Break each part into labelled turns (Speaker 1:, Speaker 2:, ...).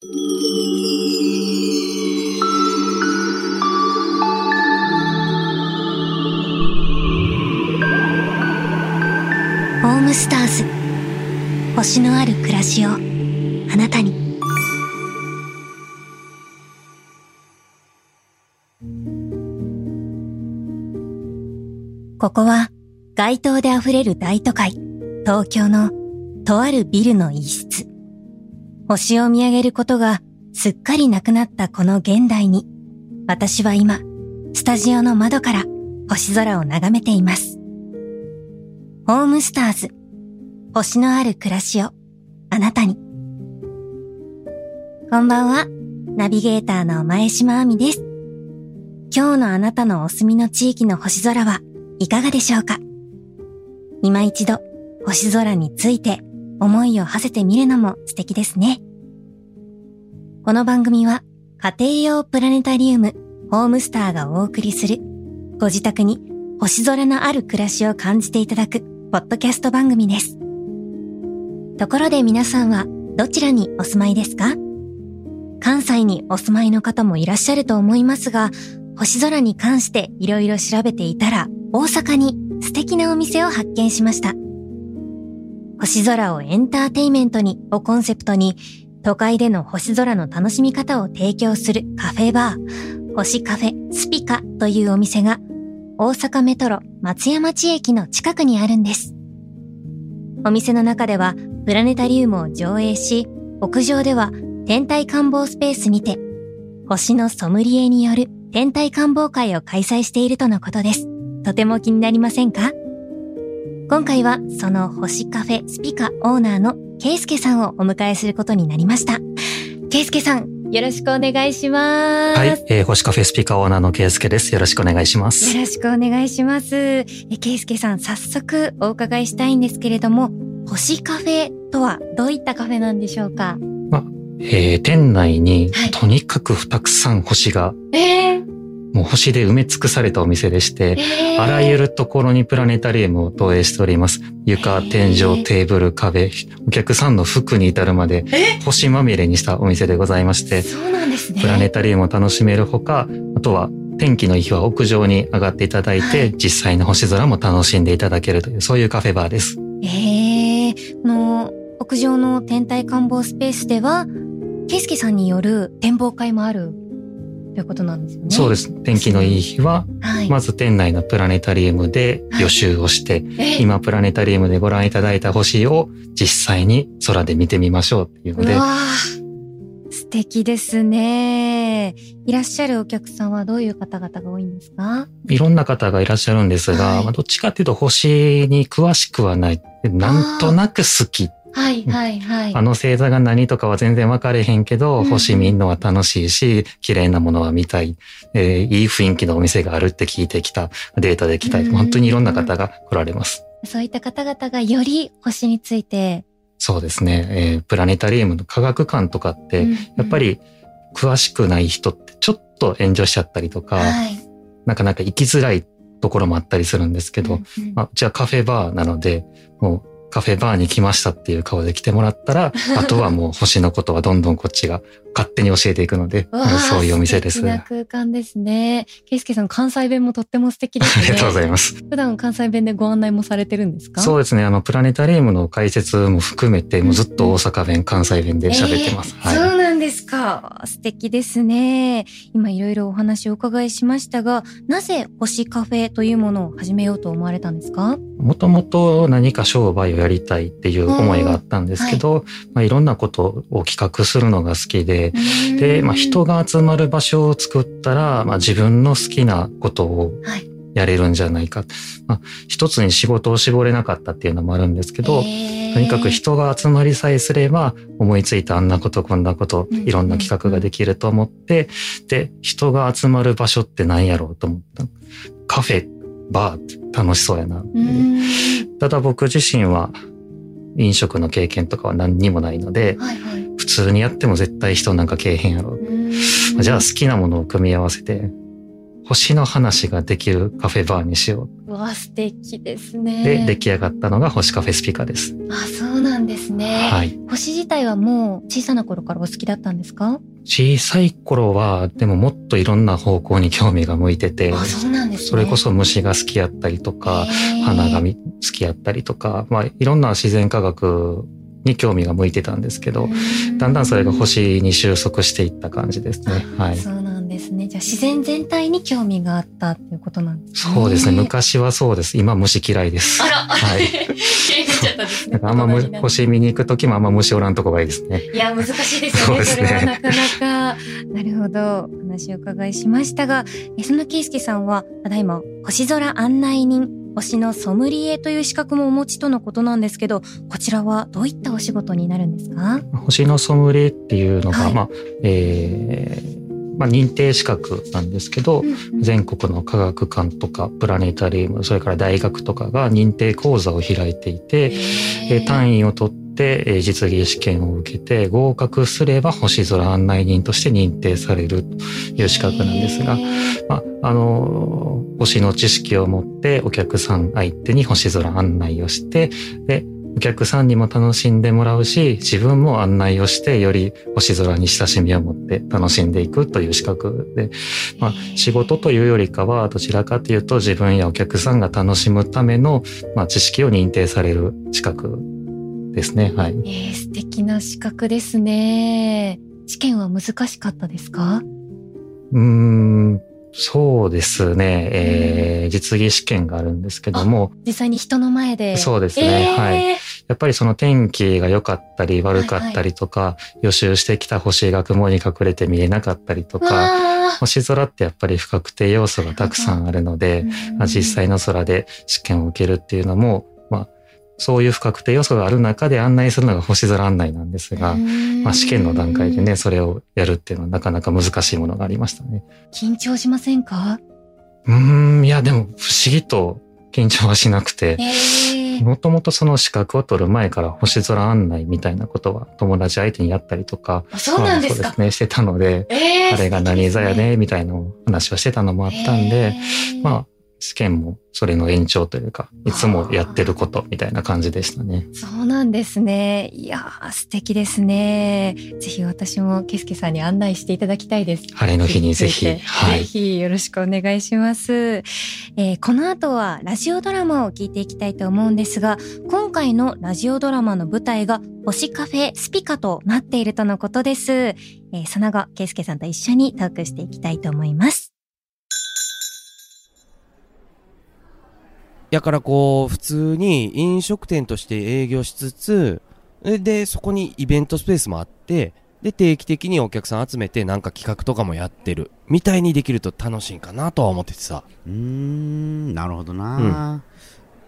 Speaker 1: ホームスターズ。星のある暮らしを。あなたに。ここは街灯で溢れる大都会。東京のとあるビルの一室。星を見上げることがすっかりなくなったこの現代に私は今スタジオの窓から星空を眺めていますホームスターズ星のある暮らしをあなたに。こんばんは。ナビゲーターの前島亜美です。今日のあなたのお住みの地域の星空はいかがでしょうか？今一度星空について思いを馳せてみるのも素敵ですね。この番組は家庭用プラネタリウムホームスターがお送りするご自宅に星空のある暮らしを感じていただくポッドキャスト番組です。ところで皆さんはどちらにお住まいですか？関西にお住まいの方もいらっしゃると思いますが、星空に関して色々調べていたら、大阪に素敵なお店を発見しました。星空をエンターテイメントにをコンセプトに、都会での星空の楽しみ方を提供するカフェバー、星カフェスピカというお店が、大阪メトロ松山地駅の近くにあるんです。お店の中ではプラネタリウムを上映し、屋上では天体観望スペースにて、星のソムリエによる天体観望会を開催しているとのことです。とても気になりませんか？今回はその星カフェスピカオーナーのケイスケさんをお迎えすることになりました。ケイスケさん、よろしくお願いします。
Speaker 2: はい、えー、星カフェスピカオーナーのケイスケです。よろしくお願いします。
Speaker 1: よろしくお願いします。えケイスケさん、早速お伺いしたいんですけれども、星カフェとはどういったカフェなんでしょうか？
Speaker 2: まあ、えー、店内にとにかくたくさん星が、えー、もう星で埋め尽くされたお店でして、えー、あらゆるところにプラネタリウムを投影しております。床、天井、テーブル、壁、お客さんの服に至るまで、星まみれにしたお店でございまして、
Speaker 1: そうなんですね。
Speaker 2: プラネタリウムを楽しめるほか、あとは天気のいい日は屋上に上がっていただいて、はい、実際の星空も楽しんでいただけるという、そういうカフェバーです。
Speaker 1: ええー、この屋上の天体観望スペースでは、ケイスケさんによる展望会もあるということなんですよね。
Speaker 2: そうです。天気のいい日は、はい、まず店内のプラネタリウムで予習をして、は い、今プラネタリウムでご覧いただいた星を実際に空で見てみましょうっていうので。う
Speaker 1: 素敵ですね。いらっしゃるお客さんはどういう方々が多いんですか？
Speaker 2: いろんな方がいらっしゃるんですが、はい、まあ、どっちかっていうと星に詳しくはない。なんとなく好き。
Speaker 1: はいはいはい。
Speaker 2: あの星座が何とかは全然分かれへんけど、うん、星見んのは楽しいし、綺麗なものは見たい、えー、いい雰囲気のお店があるって聞いてきた、データで来た、本当にいろんな方が来られます。
Speaker 1: そういった方々がより星について。
Speaker 2: そうですね、えー、プラネタリウムの科学館とかって、やっぱり詳しくない人ってちょっと炎上しちゃったりとか、はい、なかなか行きづらいところもあったりするんですけど、うんうん、まあ、うちはカフェバーなので、もうカフェバーに来ましたっていう顔で来てもらったら、あとはもう星のことはどんどんこっちが勝手に教えていくので、そういうお店です。素
Speaker 1: 敵な空間ですね。ケイスケさん、関西弁もとっても素敵です
Speaker 2: ね。ありがとうございます。
Speaker 1: 普段関西弁でご案内もされてるんですか？
Speaker 2: そうですね。あの、プラネタリウムの解説も含めて、もうずっと大阪弁、関西弁で喋ってます。
Speaker 1: えーはい、ですか？素敵ですね。今いろいろお話をお伺いしましたが、なぜ星カフェというものを始めようと思われたんですか？
Speaker 2: もともと何か商売をやりたいっていう思いがあったんですけど、はいまあ、いろんなことを企画するのが好きで、で、まあ、人が集まる場所を作ったら、まあ、自分の好きなことをやれるんじゃないか。まあ、一つに仕事を絞れなかったっていうのもあるんですけど、とにかく人が集まりさえすれば、思いついたあんなこと、こんなこと、いろんな企画ができると思って、で、人が集まる場所って何やろうと思った。カフェ、バーって楽しそうやな。ただ僕自身は飲食の経験とかは何にもないので、はいはい、普通にやっても絶対人なんかけえへんやろ。じゃあ好きなものを組み合わせて、星の話ができるカフェバーにしよ
Speaker 1: う。わ、素敵です
Speaker 2: ね。で、出来上がったのが星カフェスピカです。
Speaker 1: あ、そうなんですね。はい。星自体はもう小さな頃からお好きだったんですか？
Speaker 2: 小さい頃は、でももっといろんな方向に興味が向いてて、
Speaker 1: あそうなんです、ね、
Speaker 2: それこそ虫が好きやったりとか、花が好きやったりとか、まあいろんな自然科学に興味が向いてたんですけど、だんだんそれが星に収束していった感じですね。はい。
Speaker 1: そうゃあ自然全体に興味があったっていうことなんです
Speaker 2: ね。そうですね。昔はそうです。今虫嫌いです。
Speaker 1: あら、はい。嫌いになっちゃったんですね。あんま
Speaker 2: 星見に行くときもあんま虫おらんとこがいいですね。
Speaker 1: いや、難しいですよね。そねそれはなかなか。なるほど。話を伺いしましたが、その圭介さんは、ただいま星空案内人星のソムリエという資格もお持ちとのことなんですけど、こちらはどういったお仕事になるんですか？
Speaker 2: 星のソムリエっていうのが、はい、まあ、えー、まあ、認定資格なんですけど、全国の科学館とかプラネタリウムそれから大学とかが認定講座を開いていて、え単位を取ってて実技試験を受けて合格すれば星空案内人として認定されるという資格なんですが、まあ、あの、星の知識を持ってお客さん相手に星空案内をして、で、お客さんにも楽しんでもらうし、自分も案内をしてより星空に親しみを持って楽しんでいくという資格で、まあ、仕事というよりかはどちらかというと自分やお客さんが楽しむための、まあ、知識を認定される資格ですね。はい。え
Speaker 1: ー、素敵な資格ですね。試験は難しかったですか？
Speaker 2: うん、そうですね。えー、実技試験があるんですけども。
Speaker 1: 実際に人の前で。
Speaker 2: そうですね。えー、はい。やっぱりその天気が良かったり悪かったりとか、はいはい、予習してきた星が雲に隠れて見えなかったりとか、星空ってやっぱり不確定要素がたくさんあるので、実際の空で試験を受けるっていうのも、そういう不確定要素がある中で案内するのが星空案内なんですが、まあ、試験の段階でね、それをやるっていうのはなかなか難しいものがありましたね。
Speaker 1: 緊張しませんか？
Speaker 2: うん、いや、でも不思議と緊張はしなくて、もともとその資格を取る前から星空案内みたいなことは友達相手にやったりとか、
Speaker 1: そうなんですか、まあ、そうです
Speaker 2: ね、してたので、あれが何座やね、みたいな話をしてたのもあったんで、まあ、試験もそれの延長というか、いつもやってることみたいな感じでしたね。
Speaker 1: そうなんですね。いやー、素敵ですね。ぜひ私もケスケさんに案内していただきたいです。
Speaker 2: 晴れの日にぜひ。
Speaker 1: はい。ぜひよろしくお願いします。えー、この後はラジオドラマを聞いていきたいと思うんですが、今回のラジオドラマの舞台が星カフェスピカとなっているとのことです。えー、その後、ケスケさんと一緒にトークしていきたいと思います。
Speaker 3: やからこう、普通に飲食店として営業しつつ、で、そこにイベントスペースもあって、で、定期的にお客さん集めてなんか企画とかもやってる。みたいにできると楽しいかなとは思っててさ。
Speaker 4: うーん、なるほどな、うん、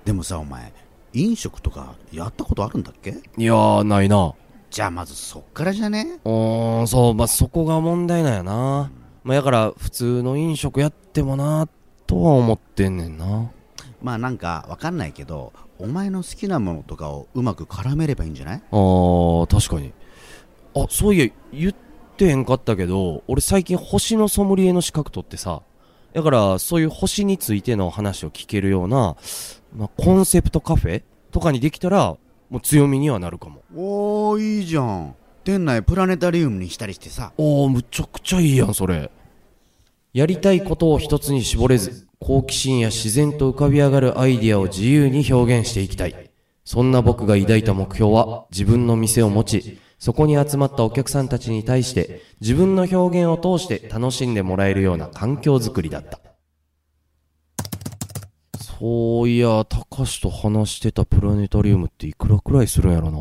Speaker 4: でもさ、お前、飲食とかやったことあるんだっけ？
Speaker 3: いやー、ないな。
Speaker 4: じゃあまずそっからじゃね？
Speaker 3: うーん、そう、まあ、そこが問題なんやな。うん、まあ、やから普通の飲食やってもな、とは思ってんねんな。
Speaker 4: まあなんかわかんないけどお前の好きなものとかをうまく絡めればいいんじゃない？あ
Speaker 3: ー確かに。あそういや言ってへんかったけど俺最近星のソムリエの資格取ってさだからそういう星についての話を聞けるような、まあ、コンセプトカフェとかにできたらもう強みにはなるかも。
Speaker 4: おーいいじゃん。店内プラネタリウムにしたりしてさ。
Speaker 3: おーむちゃくちゃいいやんそれ。やりたいことを一つに絞れず好奇心や自然と浮かび上がるアイディアを自由に表現していきたい。そんな僕が抱いた目標は自分の店を持ち、そこに集まったお客さんたちに対して自分の表現を通して楽しんでもらえるような環境づくりだった。そういや、たかしと話してたプラネタリウムっていくらくらいするんやろな。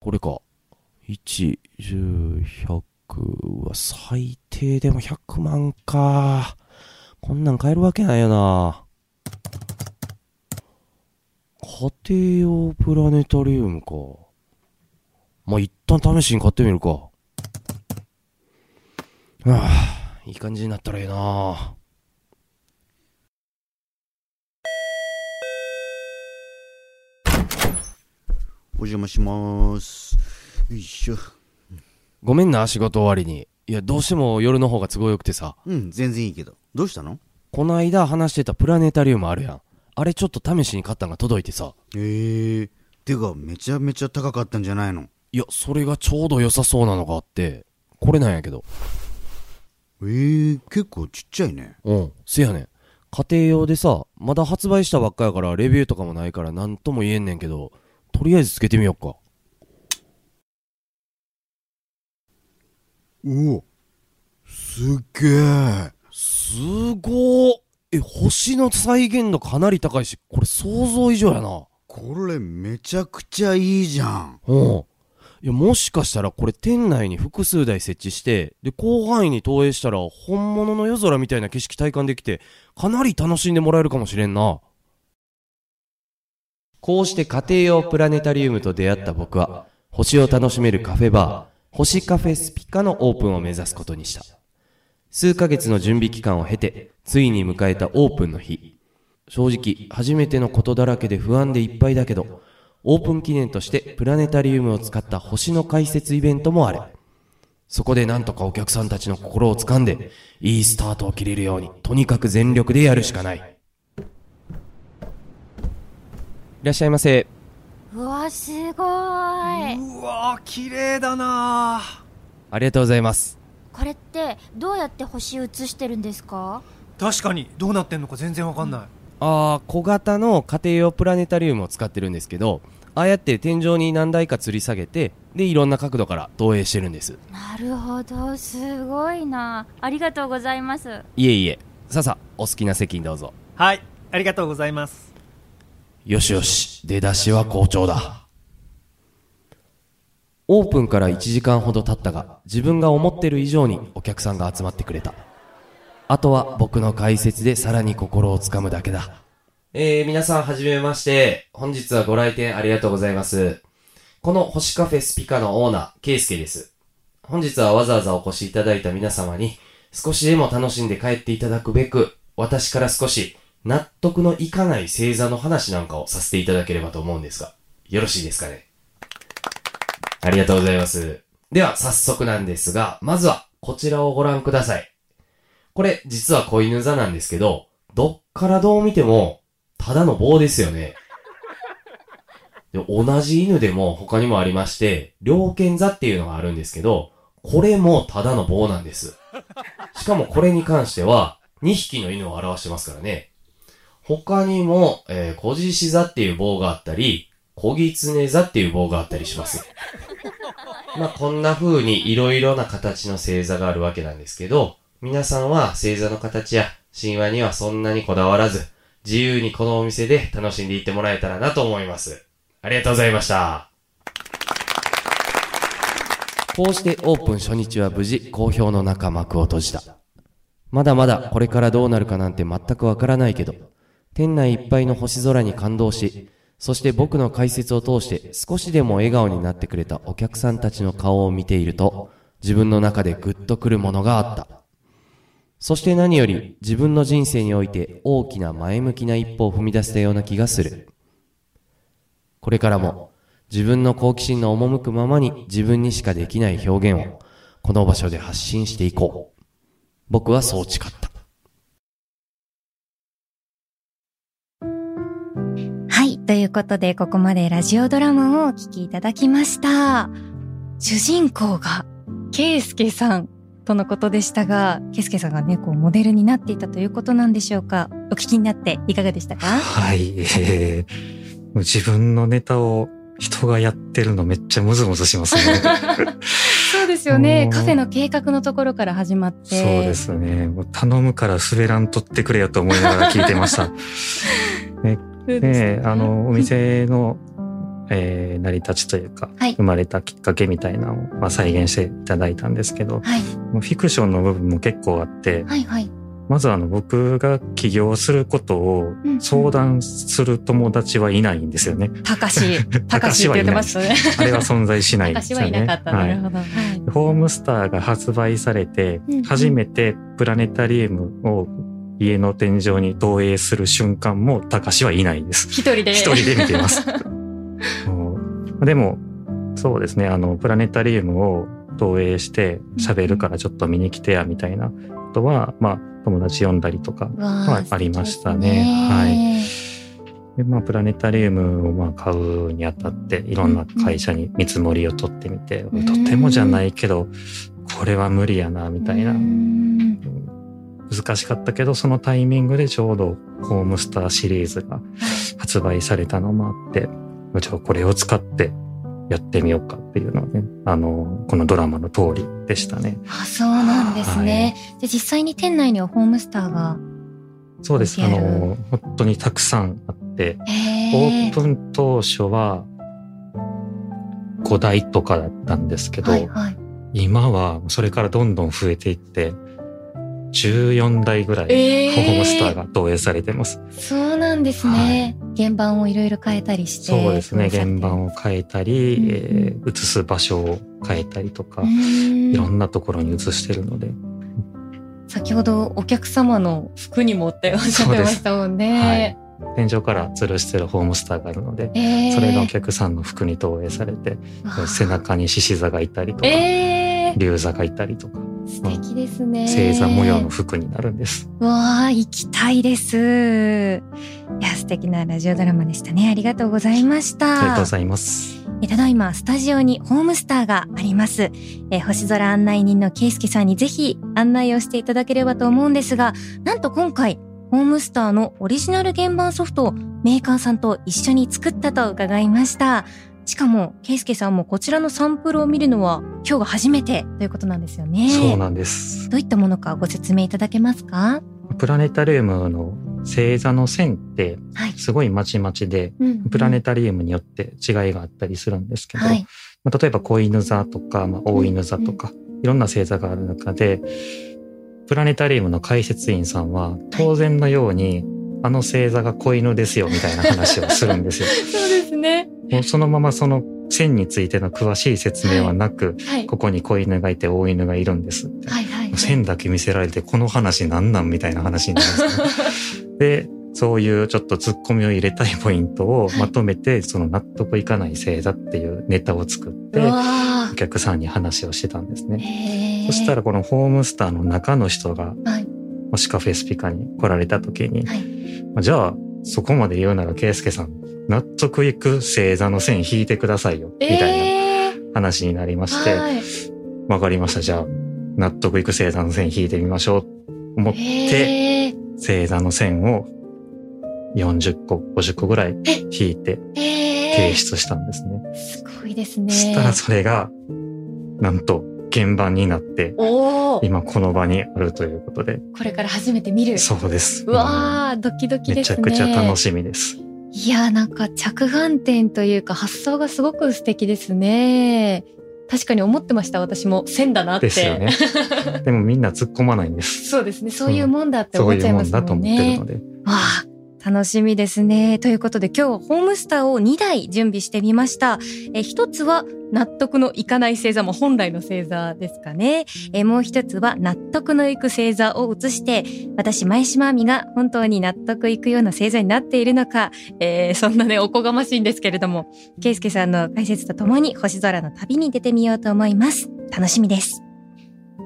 Speaker 3: これか。1、10、100は最低でも100万か。こんなん買えるわけないよな。家庭用プラネタリウムか。まあ、一旦試しに買ってみるか。はあ、いい感じになったらいいな。
Speaker 4: お邪魔します。よいしょ。
Speaker 3: ごめんな、仕事終わりに。いや、どうしても夜の方が都合よくてさ。
Speaker 4: うん、全然いいけど。どうしたの？
Speaker 3: この間話してたプラネタリウムあるやん。あれちょっと試しに買ったんが届いてさ。
Speaker 4: へえ。てか、めちゃめちゃ高かったんじゃないの？
Speaker 3: いや、それがちょうど良さそうなのがあって、これなんやけど。
Speaker 4: ええ、結構ちっちゃいね。
Speaker 3: うん、せやねん。家庭用でさ、まだ発売したばっかやからレビューとかもないから何とも言えんねんけど、とりあえずつけてみよっか。
Speaker 4: おお。すっげえ。
Speaker 3: すごーえ、星の再現度かなり高いし、これ想像以上やな。
Speaker 4: これめちゃくちゃいいじゃん。
Speaker 3: うん。いや、もしかしたらこれ店内に複数台設置して、で、広範囲に投影したら本物の夜空みたいな景色体感できて、かなり楽しんでもらえるかもしれんな。こうして家庭用プラネタリウムと出会った僕は、星を楽しめるカフェバー、星カフェスピカのオープンを目指すことにした。数ヶ月の準備期間を経て、ついに迎えたオープンの日。正直、初めてのことだらけで不安でいっぱいだけど、オープン記念としてプラネタリウムを使った星の解説イベントもある。そこでなんとかお客さんたちの心を掴んで、いいスタートを切れるように、とにかく全力でやるしかない。いらっしゃいませ。
Speaker 5: うわすごいう
Speaker 6: わー綺麗だな
Speaker 3: ありがとうございます。
Speaker 5: これってどうやって星映してるんですか？
Speaker 6: 確かに。どうなってんのか全然わかんない、
Speaker 3: あー、小型の家庭用プラネタリウムを使ってるんですけど、ああやって天井に何台か吊り下げて、で、いろんな角度から投影してるんです。
Speaker 5: なるほど。すごいな。ありがとうございます。
Speaker 3: いえいえ。さあさあ、お好きな席にどうぞ。
Speaker 6: はい。ありがとうございます。
Speaker 3: よしよし、出だしは好調だ。オープンから1時間ほど経ったが、自分が思ってる以上にお客さんが集まってくれた。あとは僕の解説でさらに心をつかむだけだ。えー、皆さんはじめまして。本日はご来店ありがとうございます。この星カフェスピカのオーナー、ケイスケです。本日はわざわざお越しいただいた皆様に、少しでも楽しんで帰っていただくべく、私から少し納得のいかない星座の話なんかをさせていただければと思うんですが、よろしいですかね？ありがとうございます。では、早速なんですが、まずはこちらをご覧ください。これ、実は子犬座なんですけど、どっからどう見ても、ただの棒ですよね。で同じ犬でも他にもありまして、猟犬座っていうのがあるんですけど、これもただの棒なんです。しかもこれに関しては、2匹の犬を表してますからね。他にも、えー、小獅子座っていう棒があったり、小狐座っていう棒があったりします。まあ、こんな風に色々な形の星座があるわけなんですけど、皆さんは星座の形や神話にはそんなにこだわらず、自由にこのお店で楽しんでいってもらえたらなと思います。ありがとうございました。こうしてオープン初日は無事、好評の中幕を閉じた。まだまだこれからどうなるかなんて全くわからないけど、店内いっぱいの星空に感動し、そして僕の解説を通して少しでも笑顔になってくれたお客さんたちの顔を見ていると、自分の中でグッとくるものがあった。そして何より自分の人生において大きな前向きな一歩を踏み出せたような気がする。これからも自分の好奇心の赴くままに自分にしかできない表現をこの場所で発信していこう。僕はそう誓った。
Speaker 1: ということで、ここまでラジオドラマをお聞きいただきました。主人公が、ケイスケさんとのことでしたが、ケイスケさんがね、こう、モデルになっていたということなんでしょうか。お聞きになっていかがでしたか？
Speaker 2: はい、えー、自分のネタを人がやってるのめっちゃムズムズしますね。
Speaker 1: そうですよね。
Speaker 2: うん
Speaker 1: カフェの計画のところから始まって。
Speaker 2: そうですね。もう頼むから滑らんとってくれよと思いながら聞いてました。
Speaker 1: そ ね
Speaker 2: で、あの、お店の、えー成り立ちというか、
Speaker 1: はい
Speaker 2: 生まれたきっかけみたいなのを、まあ、再現していただいたんですけど、
Speaker 1: はい。
Speaker 2: フィクションの部分も結構あって、
Speaker 1: はいはい。
Speaker 2: まずあの僕が起業することを
Speaker 1: うん
Speaker 2: 相談する友達はいないんですよね。
Speaker 1: たかし、たかしって言ってましたね。
Speaker 2: あれは存在しないですよね。
Speaker 1: はい。
Speaker 2: ホームスターが発売されて初めてプラネタリウムを家の天井に投影する瞬間も、たかしはいないです。
Speaker 1: 一人で。
Speaker 2: 一人で見てます。でも、そうですね、あの、プラネタリウムを投影して喋るからちょっと見に来てやみたいなことは、まあ友達呼んだりとかありましたね。はい。でまあ、プラネタリウムをまあ買うにあたっていろんな会社に見積もりを取ってみて、
Speaker 1: ん
Speaker 2: とてもじゃないけどこれは無理やなみたいな、
Speaker 1: うん
Speaker 2: 難しかったけどそのタイミングでちょうどホームスターシリーズが発売されたのもあってじゃあこれを使ってやってみようかっていうのはねあのこのドラマの通りでしたね。
Speaker 1: あ、そうなんですね。で、実際に店内にはホームスターが、
Speaker 2: そうですあの本当にたくさんあって
Speaker 1: え
Speaker 2: オープン当初は5台とかだったんですけど、
Speaker 1: はいはい。
Speaker 2: 今はそれからどんどん増えていって14台ぐらい
Speaker 1: えー。
Speaker 2: ホームスターが投影されてます。
Speaker 1: そうなんですね。原版をいろいろ変えたりして。
Speaker 2: そうですね。原
Speaker 1: を。
Speaker 2: 版を変えたり、
Speaker 1: うんうん。
Speaker 2: えー映す場所を変えたりとか、
Speaker 1: うん。
Speaker 2: いろんなところに映してるので、
Speaker 1: 先ほどお客様の服にもっておっしゃってましたもんね。
Speaker 2: 天井から吊るしてるホームスターがあるので、
Speaker 1: えー。
Speaker 2: それがお客さんの服に投影されて、背中に獅子座がいたりとか、
Speaker 1: えー、
Speaker 2: 竜座がいたりとか、
Speaker 1: 素敵ですね。
Speaker 2: 星座模様の服になるんです。
Speaker 1: わあ、行きたいです。いや、素敵なラジオドラマでしたね。ありがとうございました。
Speaker 2: ありがとうございます。
Speaker 1: えただいまスタジオにホームスターがあります。えー星空案内人のケイスケさんにぜひ案内をしていただければと思うんですが、なんと今回、ホームスターのオリジナル原版ソフトをメーカーさんと一緒に作ったと伺いました。しかも、ケイスケさんもこちらのサンプルを見るのは今日が初めてということなんですよね。
Speaker 2: そうなんです。
Speaker 1: どういったものかご説明いただけますか？
Speaker 2: プラネタリウムの星座の線って
Speaker 1: はい。
Speaker 2: すごいまちまちで、プラネタリウムによって違いがあったりするんですけど、
Speaker 1: はい。
Speaker 2: まあ、例えば子犬座とか、まあ、大犬座とか、いろんな星座がある中で、プラネタリウムの解説員さんは当然のように、あの星座が子犬ですよみたいな話をするんですよ。
Speaker 1: ね。
Speaker 2: もうそのままその線についての詳しい説明はなく、
Speaker 1: はい。
Speaker 2: ここに子犬がいて大犬がいるんですって。
Speaker 1: はいはい。
Speaker 2: 線だけ見せられてこの話なんなんみたいな話になるんですね。で、そういうちょっと突っ込みを入れたいポイントをまとめて、その納得いかない星座っていうネタを作って、お客さんに話をしてたんです
Speaker 1: ー
Speaker 2: ね。そしたらこのホームスターの中の人が、
Speaker 1: はい。
Speaker 2: もしカフェスピカに来られた時に、
Speaker 1: はい
Speaker 2: まあじゃあそこまで言うならケイスケさん、納得いく星座の線引いてくださいよ、みたいな
Speaker 1: えー
Speaker 2: 話になりまして、わ、
Speaker 1: はい。
Speaker 2: かりました。じゃあ納得いく星座の線引いてみましょう、思って、
Speaker 1: へー
Speaker 2: 星座の線を40個、50個ぐらい引いて
Speaker 1: えー
Speaker 2: 提出したんですね。
Speaker 1: すごいですね。
Speaker 2: そしたらそれが、なんと原版になって、今この場にあるということで、
Speaker 1: これから初めて見る。
Speaker 2: そうです。
Speaker 1: うわー、ドキドキ
Speaker 2: めちゃ
Speaker 1: ですね。
Speaker 2: くちゃ楽しみです。
Speaker 1: いやー、なんか着眼点というか発想がすごく素敵ですね。確かに思ってました、私も。線だなって。
Speaker 2: ですよね。でもみんな突っ込まないんです。
Speaker 1: そうですね。そういうもんだって思っちゃいます
Speaker 2: もんだと
Speaker 1: もんね
Speaker 2: 思ってるの。で。
Speaker 1: わあ、楽しみですね。ということで今日はホームスターを2台準備してみました。え一つは納得のいかない星座も本来の星座ですかね。えもう一つは納得のいく星座を移して、私前島亜美が本当に納得いくような星座になっているのか、えーそんなね、おこがましいんですけれども、ケイスケさんの解説とともに星空の旅に出てみようと思います。楽しみです。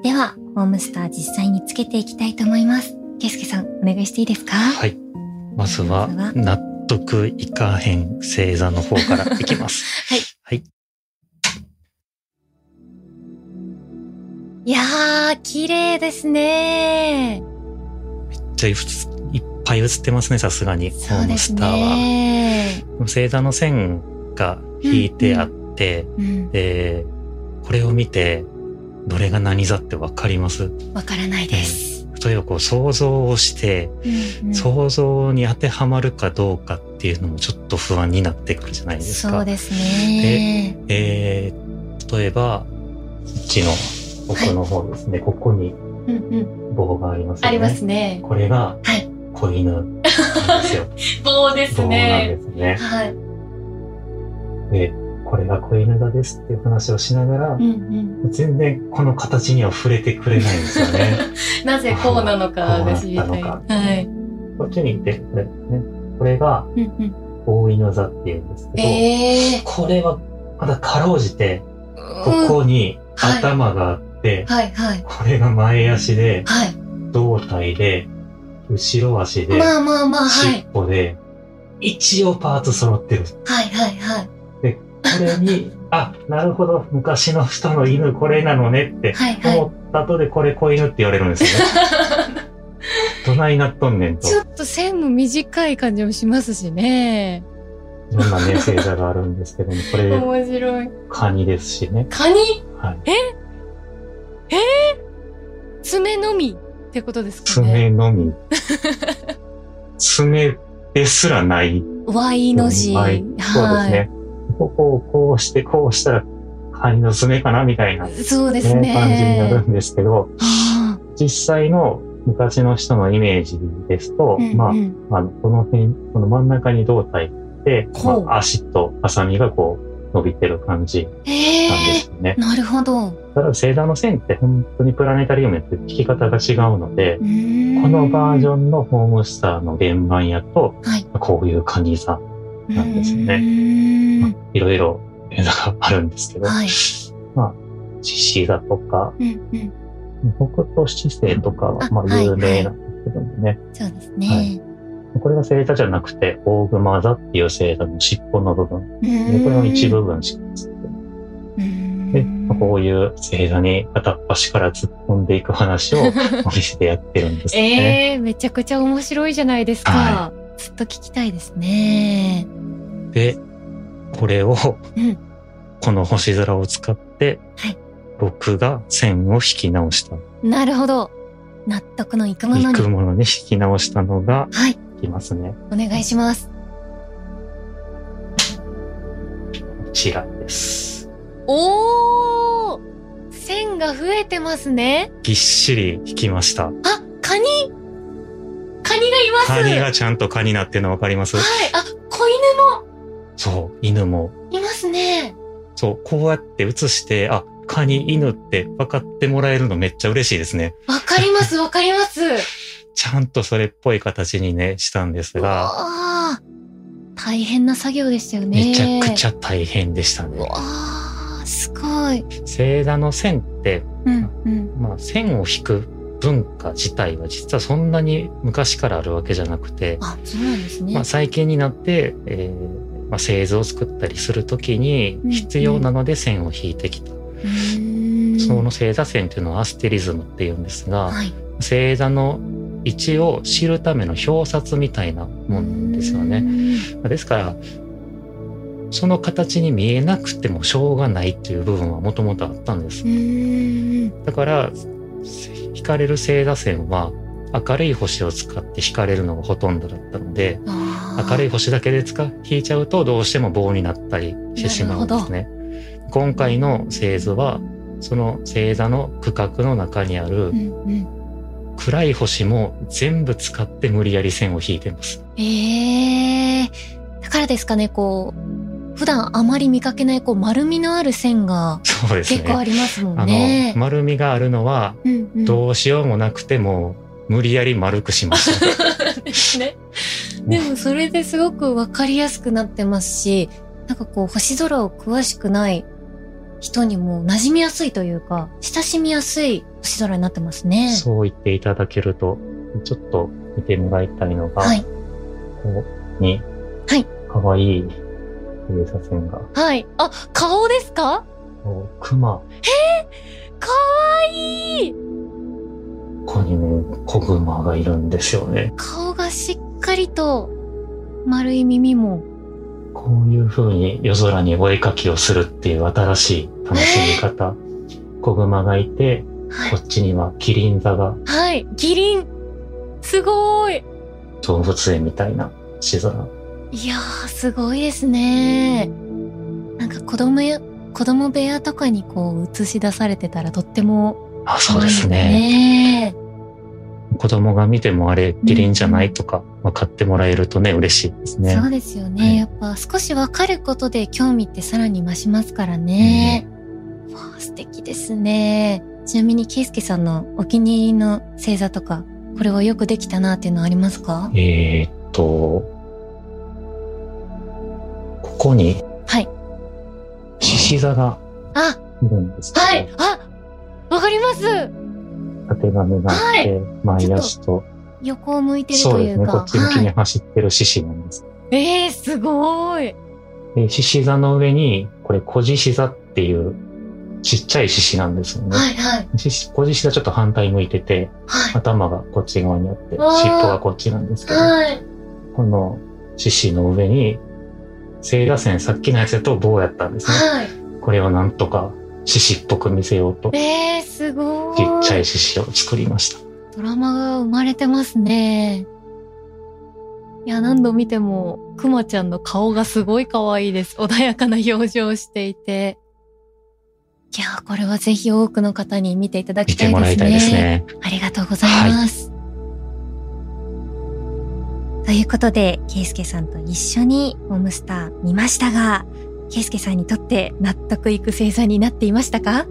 Speaker 1: では、ホームスター実際につけていきたいと思います。ケイスケさん、お願いしていいですか？
Speaker 2: はい。まずは納得いかへん星座の方からいきます。
Speaker 1: はい。
Speaker 2: はい。
Speaker 1: いやー、綺麗ですね。
Speaker 2: じゃあ、いいっぱい映ってますね、さすがに。ホームスターは。
Speaker 1: ね。
Speaker 2: 星座の線が引いてあって、
Speaker 1: うん、
Speaker 2: で、これを見て、どれが何座ってわかります？
Speaker 1: わからないです。
Speaker 2: 例えばこう想像をして、
Speaker 1: うんうん
Speaker 2: 想像に当てはまるかどうかっていうのもちょっと不安になってくるじゃないですか。
Speaker 1: そうですね。
Speaker 2: えー、例えば、こっちの奥の方ですね、ここに
Speaker 1: うんうん、
Speaker 2: 棒がありますよね。
Speaker 1: ありますね。
Speaker 2: これが
Speaker 1: はい。
Speaker 2: 子犬なんですよ。
Speaker 1: 棒で
Speaker 2: 棒なんですね。
Speaker 1: はい。
Speaker 2: で、これが子犬座ですっていう話をしながら
Speaker 1: う、んうん。
Speaker 2: 全然この形には触れてくれないんですよね。
Speaker 1: なぜこうなのかが知りたい。はい。
Speaker 2: こっちに行って、これですね。これが。大犬座っていうんですけど、
Speaker 1: ええ
Speaker 2: これはまだかろうじて、こ
Speaker 1: ー。
Speaker 2: こに
Speaker 1: はい
Speaker 2: 頭があって、
Speaker 1: はいはい。
Speaker 2: これが前足で、
Speaker 1: はい。
Speaker 2: 胴体で、後ろ足で、
Speaker 1: まあまあまあ、はい。
Speaker 2: 尻尾で、一応パーツ揃ってる。
Speaker 1: はいはいはい。
Speaker 2: これに、あ、なるほど、昔の人の犬これなのねって
Speaker 1: はいはい
Speaker 2: 思った後でこれ子犬って言われるんですよね。どないなっとんねんと。い
Speaker 7: ちょっと線も短い感じもしますしね。
Speaker 2: ろんなね、星座があるんですけども、これ、
Speaker 7: 面白い。
Speaker 2: カニですしね。
Speaker 7: カニ？
Speaker 2: はい。
Speaker 7: 爪のみってことですかね？
Speaker 2: 爪のみ。爪ですらない。
Speaker 1: Y の字。
Speaker 2: はい。そうですね。ここをこうして、こうしたら、カニの爪かなみたいな、ね、
Speaker 1: そうですね。
Speaker 2: 感じになるんですけど、
Speaker 1: は
Speaker 2: 実際の昔の人のイメージですと、
Speaker 1: あうんうん
Speaker 2: まあ、あの、この辺、この真ん中に胴体で、まあ、足とハサミがこう伸びてる感じ
Speaker 1: へ
Speaker 2: なんで
Speaker 1: え
Speaker 2: すよね。
Speaker 1: なるほど。
Speaker 2: ただ、星座の線って本当にプラネタリウムって弾き方が違うので、こ
Speaker 1: こ
Speaker 2: のバージ
Speaker 1: ン。
Speaker 2: ョンのホームスターの原版やと、
Speaker 1: はい。
Speaker 2: こういうカニ座、なんですよね
Speaker 1: ね
Speaker 2: まあいろいろ星座があるんですけど、
Speaker 1: はい。
Speaker 2: 獅子座とか、
Speaker 1: うんうん。
Speaker 2: 北斗七星とかは、まあ、
Speaker 1: あはい
Speaker 2: 有名なんですけどもね。
Speaker 1: そうですね。
Speaker 2: これが星座じゃなくて、大熊座っていう星座の尻尾の部分。でこれの一部分しか映ってない。で、まあこういう星座に片っ端から突っ込んでいく話を お店でやってるんですよね。
Speaker 7: ええめちゃくちゃ面白いじゃないですか。
Speaker 2: は
Speaker 1: ずっと聞きたいですね。
Speaker 2: で、これを、
Speaker 1: うん
Speaker 2: この星空を使って、
Speaker 1: はい
Speaker 2: 僕が線を引き直した。
Speaker 1: なるほど。納得のいくものに。
Speaker 2: 行くものに引き直したのが、
Speaker 1: はい。
Speaker 2: いきますね。
Speaker 1: お願いします。
Speaker 2: こちらです。
Speaker 7: おー線が増えてますね。
Speaker 2: ぎっしり引きました。
Speaker 1: あ、カニカニがいます
Speaker 2: カニがちゃんと蚊になってるのわかります？
Speaker 1: はい。あ、子犬
Speaker 2: そう、犬も。
Speaker 1: もいますね。
Speaker 2: そう、こうやって映して、あ、カニ、犬って分かってもらえるのめっちゃ嬉しいですね。
Speaker 1: わかります、わかります。
Speaker 2: ちゃんとそれっぽい形にね、したんですが、
Speaker 1: あ大変な作業でしたよね。
Speaker 2: めちゃくちゃ大変でしたね。
Speaker 1: うわあ、すごい。
Speaker 2: 星座の線って、
Speaker 1: うん、うん。
Speaker 2: まあ、線を引く文化自体は実はそんなに昔からあるわけじゃなくて、
Speaker 1: あ、そうなんですね。
Speaker 2: まあ、最近になって、えーまあ、製図を作ったりするときに
Speaker 1: うん
Speaker 2: 必要なので線を引いてきた。その星座線っていうのはアステリズムっていうんですが、
Speaker 1: はい。
Speaker 2: 星座の位置を知るための表札みたいなもんなんですよね。
Speaker 1: ね。
Speaker 2: ですから、その形に見えなくてもしょうがないっていう部分はもともとあったんです。だから、引かれる星座線は明るい星を使って引かれるのがほとんどだったので、明るい
Speaker 1: い。
Speaker 2: 星だけで使引いちゃうとどうしても棒になったりしてしまうんですね。今回の星図は、その星座の区画の中にある。暗い星も全部使って無理やり線を引いてます。
Speaker 1: ええだからですかね、こう、普段あまり見かけない、こう、丸みのある線が
Speaker 2: そうです
Speaker 1: 結構あ
Speaker 2: ね。
Speaker 1: りますも
Speaker 2: あ
Speaker 1: んね
Speaker 2: の、。丸みがあるのはどうしようもなくても無理やり丸くしました。
Speaker 1: ですね。でもそれですごくわかりやすくなってますし、なんかこう星空を詳しくない人にも馴染みやすいというか、親しみやすい星空になってますね。
Speaker 2: そう言っていただけると、ちょっと見てもらいたいのが、
Speaker 1: はい。
Speaker 2: ここに、
Speaker 1: はい。
Speaker 2: かわいい星座線が、
Speaker 7: はい。あ、顔ですか？
Speaker 2: こう熊、
Speaker 7: かわいい
Speaker 2: ここにね、子熊がいるんですよね。
Speaker 1: 顔がしっかりと丸い耳も。
Speaker 2: こういう風に夜空にお絵かきをするっていう新しい楽しみ方。子熊がいて、こっちにはキリン座が
Speaker 7: はい。キリンすごーい
Speaker 2: 動物園みたいな星空。
Speaker 1: いやー、すごいですね。なんか子供や、子供部屋とかにこう映し出されてたらとっても
Speaker 2: あ、そうですね。
Speaker 1: ね。
Speaker 2: 子供が見てもあれキリンじゃないとか分かってもらえるとね、嬉しいですね。
Speaker 1: そうですよね。
Speaker 2: はい
Speaker 1: やっぱ少しわかることで興味ってさらに増しますからね。わあ素敵ですね。ちなみに、ケイスケさんのお気に入りの星座とか、これはよくできたなっていうのありますか？
Speaker 2: えーっと、ここに、
Speaker 1: はい。
Speaker 2: 獅子座が
Speaker 1: あ、
Speaker 2: いるんです
Speaker 7: はい。あ、わかります。
Speaker 2: 縦紙があって、前足と、
Speaker 7: 横を向いてる
Speaker 2: そうですね、
Speaker 7: というか。
Speaker 2: こっち向きに
Speaker 7: はい、
Speaker 2: 走ってる獅子なんです。
Speaker 7: えー、すごい。
Speaker 2: で、獅子座の上に、これ、小獅子座っていう、ちっちゃい獅子なんですよね。
Speaker 7: はいはい。
Speaker 2: 小獅子座ちょっと反対向いてて、
Speaker 7: はい。
Speaker 2: 頭がこっち側にあって、尻尾がこっちなんですけど、
Speaker 7: はい。
Speaker 2: この獅子の上に、聖打線、さっきのやつだと棒やったんですね。
Speaker 7: はい。
Speaker 2: これをなんとか獅子っぽく見せようと、
Speaker 7: えー、すごい。
Speaker 2: ちっちゃい獅子を作りました。
Speaker 7: ドラマが生まれてますね。いや、何度見ても、くまちゃんの顔がすごい可愛いです。穏やかな表情をしていて。いや、これはぜひ多くの方に見ていただ
Speaker 2: 見
Speaker 7: きたいですね。
Speaker 2: てもらいたいですね。
Speaker 7: ありがとうございます。
Speaker 1: ということで、ケイスケさんと一緒にホームスター見ましたが、ケイスケさんにとって納得いく星座になっていましたか？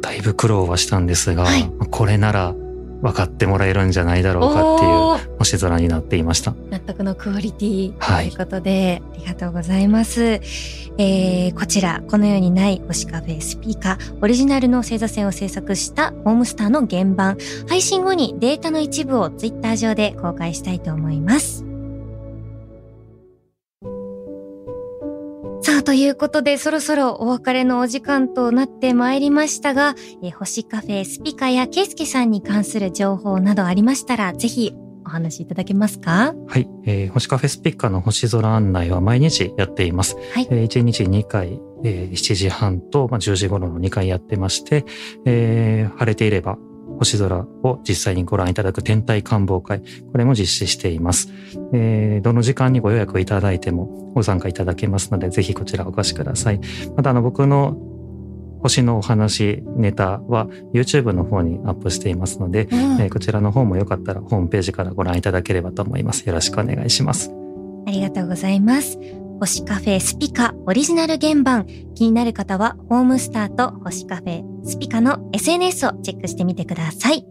Speaker 2: だいぶ苦労はしたんですが、
Speaker 1: はい
Speaker 2: これなら分かってもらえるんじゃないだろうかっていう星空になっていました。
Speaker 1: 納得のクオリティ
Speaker 2: はい
Speaker 1: ということで、ありがとうございます。えー、こちら、このようにない星カフェスピーカー、オリジナルの星座線を制作したホームスターの原版、配信後にデータの一部をツイッター上で公開したいと思います。あ、ということで、そろそろお別れのお時間となってまいりましたが、えー星カフェスピカやケイスケさんに関する情報などありましたら、ぜひお話しいただけますか？
Speaker 2: はい、えー星カフェスピッカーの星空案内は毎日やっています。
Speaker 1: はい
Speaker 2: えー1日2回、えー7時半と、まあ、10時頃の2回やってまして、えー晴れていれば星空を実際にご覧いただく天体観望会、これも実施しています。えーどの時間にご予約いただいてもご参加いただけますので、ぜひこちらお越しください。またあの僕の星のお話、ネタは YouTube の方にアップしていますので、
Speaker 1: うん
Speaker 2: えーこちらの方もよかったらホームページからご覧いただければと思います。よろしくお願いします。
Speaker 1: ありがとうございます。星カフェスピカオリジナル原版。気になる方は、ホームスターと星カフェスピカの SNS をチェックしてみてください。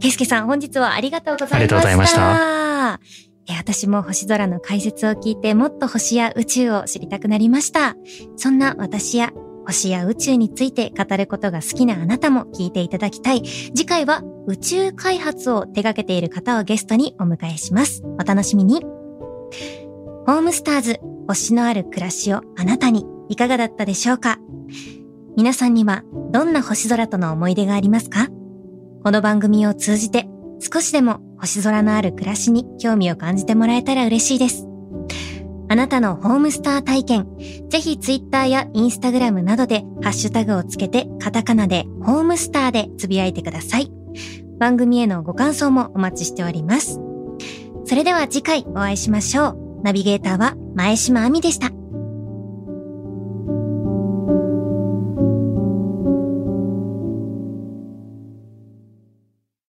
Speaker 1: ケイスケさん、本日はありがとうございました。
Speaker 2: ありがとうございました
Speaker 1: え私も星空の解説を聞いてもっと星や宇宙を知りたくなりました。そんな私や星や宇宙について語ることが好きなあなたも聞いていただきたい。次回は宇宙開発を手掛けている方をゲストにお迎えします。お楽しみに。ホームスターズ、星のある暮らしをあなたにいかがだったでしょうか？皆さんにはどんな星空との思い出がありますか？この番組を通じて少しでも星空のある暮らしに興味を感じてもらえたら嬉しいです。あなたのホームスター体験、ぜひツイッターやインスタグラムなどでハッシュタグをつけてカタカナでホームスターでつぶやいてください。番組へのご感想もお待ちしております。それでは次回お会いしましょう。ナビゲーターは前島亜美でした。